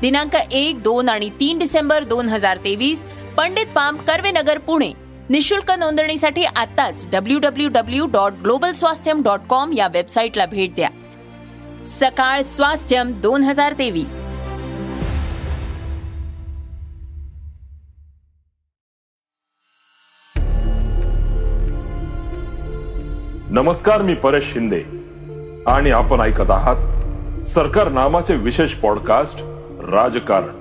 दिनांक एक दोन आणि तीन डिसेंबर दोन हजार तेवीस पंडित पाम कर्वेनगर पुणे. निशुल्क नोंदणीसाठी आताच W W W dot global Swasthyam dot com या वेबसाईटला भेट द्या. सकाळ स्वास्थ्यम दोन हजार तेवीस. नमस्कार मी परेश शिंदे. आणि आपण ऐकत आहात सरकार नामाचे विशेष पॉडकास्ट राजकारण.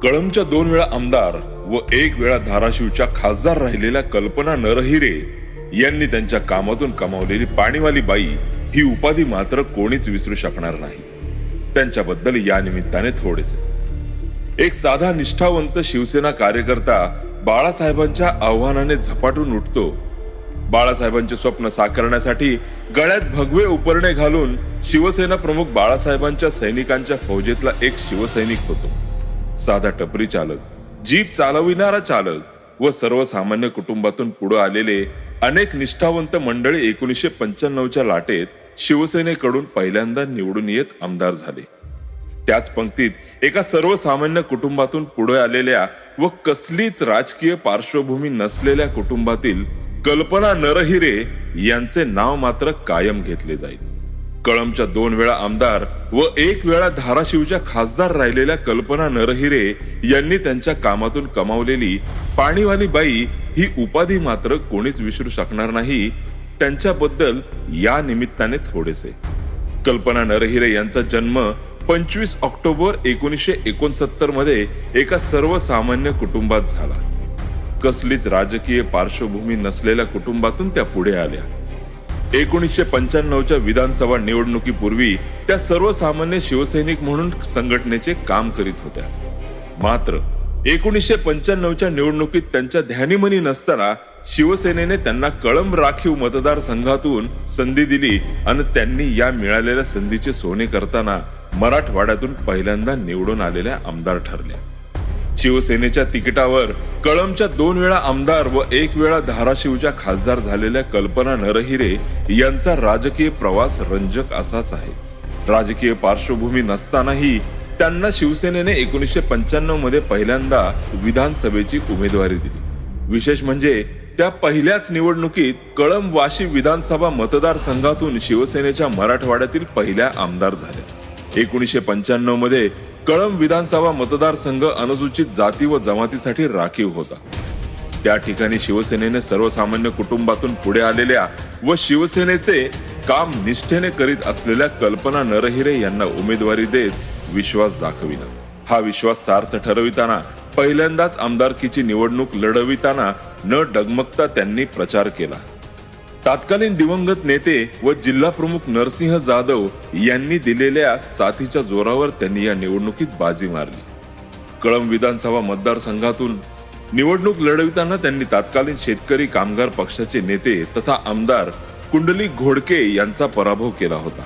कळमच्या दोन वेळा आमदार व एक वेळा धाराशिवच्या खासदार राहिलेल्या कल्पना नरहिरे यांनी त्यांच्या कामातून कमावलेली पाणीवाली बाई ही उपाधी मात्र कोणीच विसरू शकणार नाही. त्यांच्याबद्दल या निमित्ताने थोडेसे. एक साधा निष्ठावंत शिवसेना कार्यकर्ता बाळासाहेबांच्या आव्हानाने झपाटून उठतो बाळासाहेबांचे स्वप्न साकारण्यासाठी गळ्यात भगवे उपरणे घालून शिवसेना प्रमुख बाळासाहेबांच्या सैनिकांच्या फौजेतला एक शिवसैनिक होतो. साधा टपरी चालक जीप चालविणारा चालक व सर्वसामान्य कुटुंबातून पुढे आलेले अनेक निष्ठावंत मंडळी एकोणीसशे पंच्याण्णवच्या लाटेत शिवसेनेकडून पहिल्यांदा निवडून येत आमदार झाले. त्याच पंक्तीत एका सर्वसामान्य कुटुंबातून पुढे आलेल्या व कसलीच राजकीय पार्श्वभूमी नसलेल्या कुटुंबातील कल्पना नरहिरे यांचे नाव मात्र कायम घेतले जाईल. कळमच्या दोन वेळा आमदार व एक वेळा धाराशिवच्या खासदार राहिलेल्या कल्पना नरहिरे यांनी त्यांच्या कामातून कमावलेली पाणीवाली बाई ही उपाधी मात्र कोणीच विसरू शकणार नाही. त्यांच्याबद्दल या निमित्ताने थोडेसे. कल्पना नरहिरे यांचा जन्म पंचवीस ऑक्टोबर एकोणीसशे एकोणसत्तरमध्ये एका सर्वसामान्य कुटुंबात झाला. कसलीच राजकीय पार्श्वभूमी नसलेल्या कुटुंबातून त्या पुढे आल्या. एकोणीसशे पंच्याण्णवच्या विधानसभा निवडणुकीपूर्वी त्या सर्वसामान्य शिवसैनिक म्हणून संघटनेचे काम करीत होत्या. मात्र एकोणीसशे पंच्याण्णवच्या निवडणुकीत त्यांच्या ध्यानीमनी नसताना शिवसेनेने त्यांना कळंब राखीव मतदारसंघातून संधी दिली आणि त्यांनी या मिळालेल्या संधीचे सोने करताना मराठवाड्यातून पहिल्यांदा निवडून आलेल्या आमदार ठरल्या. शिवसेनेच्या तिकिटावर कळमच्या दोन वेळा आमदार व एक वेळा धाराशिवच्या खासदार झालेल्या कल्पना नरहिरे यांचा राजकीय प्रवास रंजक असाच आहे. राजकीय पार्श्वभूमी नसतानाही त्यांना शिवसेनेने एकोणीसशे पंच्याण्णवमध्ये पहिल्यांदा विधानसभेची उमेदवारी दिली. विशेष म्हणजे त्या पहिल्याच निवडणुकीत कळम वाशी विधानसभा मतदारसंघातून शिवसेनेच्या मराठवाड्यातील पहिल्या आमदार झाल्या. एकोणीसशे पंच्याण्णवमध्ये कळम विधानसभा मतदारसंघ अनुसूचित जाती व जमातीसाठी राखीव होता. त्या ठिकाणी शिवसेनेने सर्वसामान्य कुटुंबातून पुढे आलेल्या व शिवसेनेचे काम निष्ठेने करीत असलेल्या कल्पना नरहिरे यांना उमेदवारी देत विश्वास दाखविला. हा विश्वास सार्थ ठरविताना पहिल्यांदाच आमदारकीची निवडणूक लढविताना न डगमगता त्यांनी प्रचार केला. तत्कालीन दिवंगत नेते व जिल्हा प्रमुख नरसिंह जाधव यांनी दिलेल्या साथीच्या जोरावर त्यांनी या निवडणुकीत बाजी मारली. कळम विधानसभा मतदारसंघातून निवडणूक लढविताना त्यांनी तत्कालीन शेतकरी कामगार पक्षाचे नेते तथा आमदार कुंडली घोडके यांचा पराभव केला होता.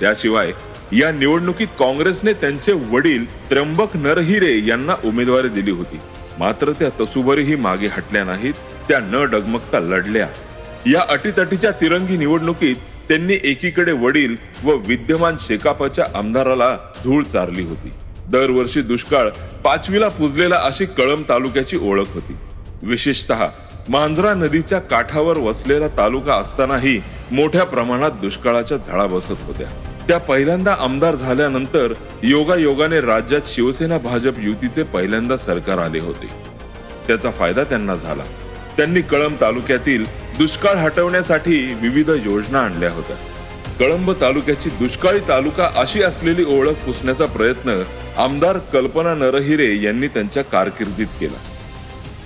त्याशिवाय या निवडणुकीत काँग्रेसने त्यांचे वडील त्र्यंबक नरहिरे यांना उमेदवारी दिली होती. मात्र त्या तसुभरीही मागे हटल्या नाहीत त्या न डगमगता लढल्या. या अटीतटीच्या तिरंगी निवडणुकीत त्यांनी एकीकडे वडील व विद्यमान शेकापाच्या आमदाराला धूळ चारली होती. दरवर्षी दुष्काळ पाचवीला पुजलेला अशी कळम तालुक्याची ओळख होती. विशेषतः मांजरा नदीच्या काठावर वसलेला तालुका असतानाही मोठ्या प्रमाणात दुष्काळाच्या झाडा बसत होत्या. त्या पहिल्यांदा आमदार झाल्यानंतर योगा योगाने राज्यात शिवसेना भाजप युतीचे पहिल्यांदा सरकार आले होते. त्याचा फायदा त्यांना झाला. त्यांनी कळम तालुक्यातील दुष्काळ हटवण्यासाठी विविध योजना आणल्या होत्या. कळंब तालुक्याची दुष्काळी तालुका अशी असलेली ओळख पुसण्याचा प्रयत्न आमदार कल्पना नरहिरे यांनी त्यांच्या कारकिर्दीत केला.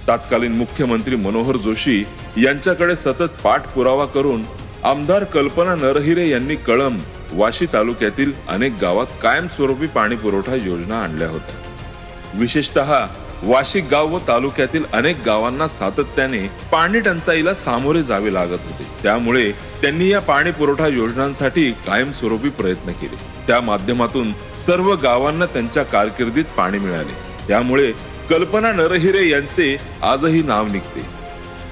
तत्कालीन मुख्यमंत्री मनोहर जोशी यांच्याकडे सतत पाठपुरावा करून आमदार कल्पना नरहिरे यांनी कळंब वाशी तालुक्यातील अनेक गावात कायमस्वरूपी पाणी पुरवठा योजना आणल्या होत्या. विशेषतः वाशिक गाव व तालुक्यातील अनेक गावांना सातत्याने पाणी टंचाईला सामोरे जावे लागत होते. त्यामुळे त्यांनी या पाणी पुरवठा योजनांसाठी कायमस्वरूपी प्रयत्न केले. त्या माध्यमातून सर्व गावांना त्यांच्या कारकिर्दीत पाणी मिळाले. त्यामुळे कल्पना नरहिरे यांचे आजही नाव निघते.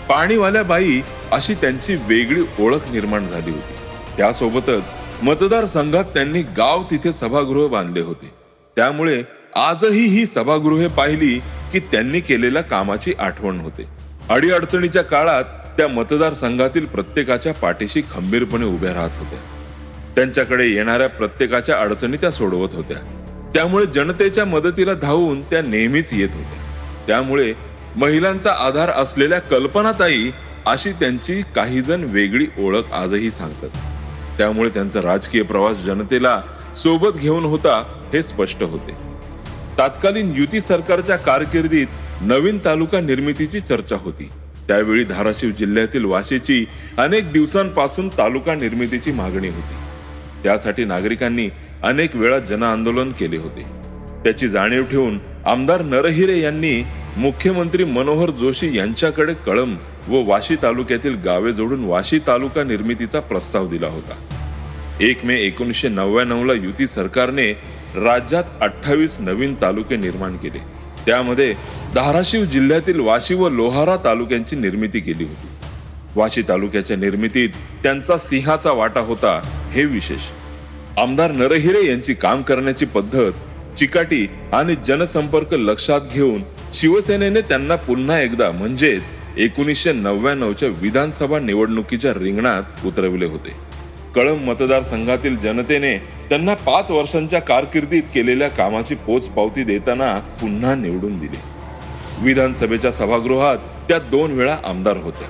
पाणीवाल्या बाई अशी त्यांची वेगळी ओळख निर्माण झाली होती. त्यासोबतच मतदारसंघात त्यांनी गाव तिथे सभागृह बांधले होते. त्यामुळे आजही ही सभागृहे पाहिली की त्यांनी केलेल्या कामाची आठवण होते. अडीअडचणीच्या काळात त्या मतदारसंघातील प्रत्येकाच्या पाठीशी खंबीरपणे उभ्या राहत होत्या. त्यांच्याकडे येणाऱ्या प्रत्येकाच्या अडचणी त्या सोडवत होत्या. त्यामुळे जनतेच्या मदतीला धावून त्या नेहमीच येत होत्या. त्यामुळे महिलांचा आधार असलेल्या कल्पनाताई अशी त्यांची काही जण वेगळी ओळख आजही सांगतात. त्यामुळे त्यांचा राजकीय प्रवास जनतेला सोबत घेऊन होता हे स्पष्ट होते. तत्कालीन युती सरकारच्या कारकिर्दीत नवीन तालुका निर्मितीची चर्चा होती. त्यावेळी धाराशिव जिल्ह्यातील वाशीची अनेक दिवसांपासून तालुका निर्मितीची मागणी होती. त्यासाठी नागरिकांनी अनेक वेळा जनआंदोलन केले होते. त्याची जाणीव ठेवून आमदार नरहिरे यांनी मुख्यमंत्री मनोहर जोशी यांच्याकडे कळम व वाशी तालुक्यातील गावे जोडून वाशी तालुका निर्मितीचा प्रस्ताव दिला होता. एक मे एकोणीसशे नव्याण्णव ला युती सरकारने राज्यात अठ्ठावीस नवीन तालुके निर्माण केले. त्यामध्ये धाराशिव जिल्ह्यातील वाशी व लोहारा तालुक्यांची निर्मिती केली होती. वाशी तालुक्याच्या निर्मितीत त्यांचा सिंहाचा वाटा होता हे विशेष. आमदार नरहिरे यांची काम करण्याची पद्धत चिकाटी आणि जनसंपर्क लक्षात घेऊन शिवसेनेने त्यांना पुन्हा एकदा म्हणजेच एकोणीसशे नव्याण्णवच्या विधानसभा निवडणुकीच्या रिंगणात उतरविले होते. कळंब मतदारसंघातील जनतेने त्यांना पाच वर्षांच्या कारकिर्दीत केलेल्या कामाची पोचपावती देताना पुन्हा निवडून दिली. विधानसभेच्या सभागृहात त्या दोन वेळा आमदार होत्या.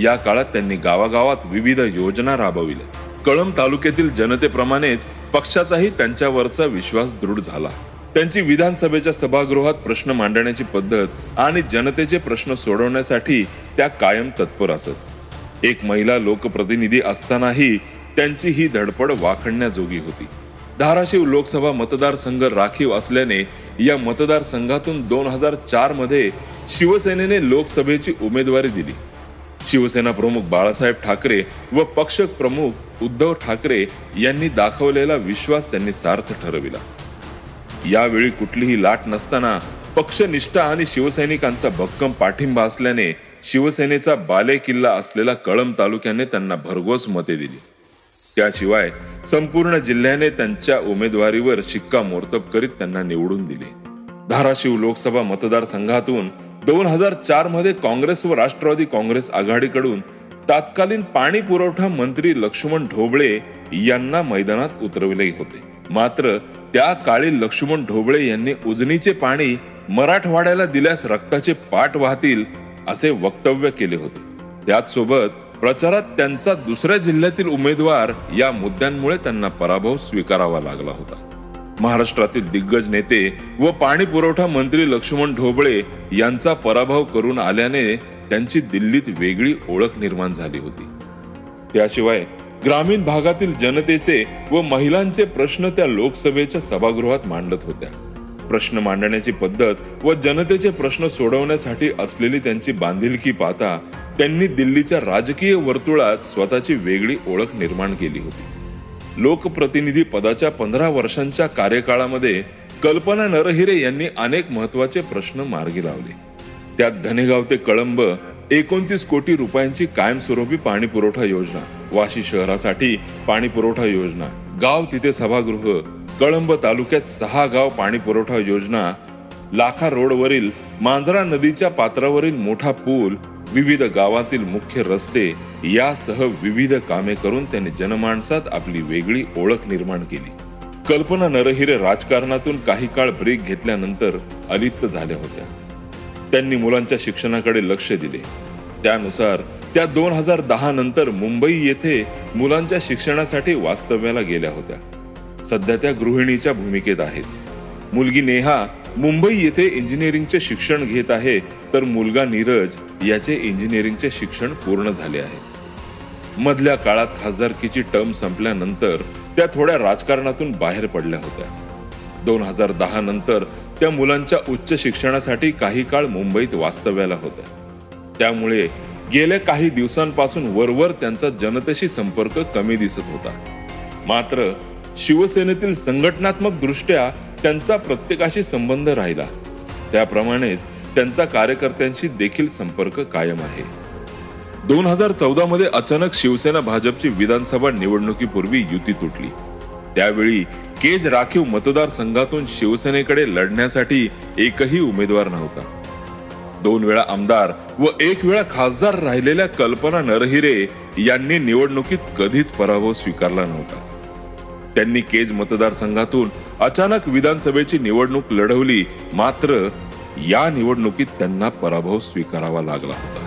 या काळात त्यांनी गावागावात विविध योजना राबविल्या. कळंब तालुक्यातील जनतेप्रमाणेच पक्षाचाही त्यांच्यावरचा विश्वास दृढ झाला. त्यांची विधानसभेच्या सभागृहात प्रश्न मांडण्याची पद्धत आणि जनतेचे प्रश्न सोडवण्यासाठी त्या कायम तत्पर असत. एक महिला लोकप्रतिनिधी असतानाही त्यांची ही धडपड वाखणण्याजोगी होती. धाराशिव लोकसभा मतदारसंघ राखीव असल्याने या मतदारसंघातून दोन हजार चारमध्ये शिवसेनेने लोकसभेची उमेदवारी दिली. शिवसेना प्रमुख बाळासाहेब ठाकरे व पक्ष प्रमुख उद्धव ठाकरे यांनी दाखवलेला विश्वास त्यांनी सार्थ ठरविला. यावेळी कुठलीही लाट नसताना पक्षनिष्ठा आणि शिवसैनिकांचा भक्कम पाठिंबा असल्याने शिवसेनेचा बाले किल्ला असलेला कळंब तालुक्याने त्यांना भरघोस मते दिली. त्याशिवाय संपूर्ण जिल्ह्याने त्यांच्या उमेदवारीवर शिक्कामोर्तब करीत त्यांना निवडून दिले. धाराशिव लोकसभा मतदारसंघातून दोन हजार चारमध्ये काँग्रेस व राष्ट्रवादी काँग्रेस आघाडीकडून तात्कालीन पाणी पुरवठा मंत्री लक्ष्मण ढोबळे यांना मैदानात उतरविले होते. मात्र त्या काळी लक्ष्मण ढोबळे यांनी उजनीचे पाणी मराठवाड्याला दिल्यास रक्ताचे पाठ वाहतील असे वक्तव्य केले होते. त्याचसोबत प्रचारात त्यांचा दुसऱ्या जिल्ह्यातील उमेदवार या मुद्द्यांमुळे त्यांना पराभव स्वीकारावा लागला होता. महाराष्ट्रातील दिग्गज नेते व पाणी पुरवठा मंत्री लक्ष्मण ढोबळे यांचा पराभव करून आल्याने त्यांची दिल्लीत वेगळी ओळख निर्माण झाली होती. त्याशिवाय ग्रामीण भागातील जनतेचे व महिलांचे प्रश्न त्या लोकसभेच्या सभागृहात मांडत होत्या. प्रश्न मांडण्याची पद्धत व जनतेचे प्रश्न सोडवण्यासाठी असलेली त्यांची बांधिलकी पाहता त्यांनी दिल्लीच्या राजकीय वर्तुळात स्वतःची वेगळी ओळख निर्माण केली होती. लोकप्रतिनिधी पदाच्या पंधरा वर्षांच्या कार्यकाळामध्ये कल्पना नरहिरे यांनी अनेक महत्त्वाचे प्रश्न मार्गी लावले. त्यात धनेगाव ते कळंब एकोणतीस कोटी रुपयांची कायमस्वरूपी पाणी पुरवठा योजना वाशी शहरासाठी पाणी पुरवठा योजना गाव तिथे सभागृह कळंब तालुक्यात सहा गाव पाणी पुरवठा योजना लाखा रोडवरील मांजरा नदीच्या पात्रावरील मोठा पूल विविध गावातील मुख्य रस्ते यासह विविध कामे करून त्यांनी जनमानसात आपली वेगळी ओळख निर्माण केली. कल्पना नरहिरे राजकारणातून काही काळ ब्रेक घेतल्यानंतर अलिप्त झाल्या होत्या. त्यांनी मुलांच्या शिक्षणाकडे लक्ष दिले. त्यानुसार त्या दोन हजार दहा नंतर मुंबई येथे मुलांच्या शिक्षणासाठी वास्तव्याला गेल्या होत्या. सध्या त्या गृहिणीच्या भूमिकेत आहेत. मुलगी नेहा मुंबई येथे इंजिनिअरिंगचे शिक्षण घेत आहे तर मुलगा नीरज याचे इंजिनिअरिंगचे शिक्षण पूर्ण झाले आहे. मधल्या काळात खासदारकीची टर्म संपल्यानंतर त्या थोड्या राजकारणातून बाहेर पडल्या होत्या. दोन हजार दहा नंतर त्या मुलांच्या उच्च शिक्षणासाठी काही काळ मुंबईत वास्तव्याला होत्या. त्यामुळे गेल्या काही दिवसांपासून वरवर त्यांचा जनतेशी संपर्क कमी दिसत होता. मात्र शिवसेनेतील संघटनात्मक दृष्ट्या त्यांचा प्रत्येकाशी संबंध राहिला. त्याप्रमाणेच त्यांचा कार्यकर्त्यांशी देखील संपर्क कायम आहे. दोन हजार चौदा मध्ये अचानक शिवसेना भाजपची विधानसभा निवडणुकीपूर्वी युती तुटली. त्यावेळी केज राखीव मतदारसंघातून शिवसेनेकडे लढण्यासाठी एकही उमेदवार नव्हता. दोन वेळा आमदार व एक वेळा खासदार राहिलेल्या कल्पना नरहिरे यांनी निवडणुकीत कधीच पराभव स्वीकारला नव्हता. त्यांनी केज मतदारसंघातून अचानक विधानसभेची निवडणूक लढवली. मात्र या निवडणुकीत त्यांना पराभव स्वीकारावा लागला होता.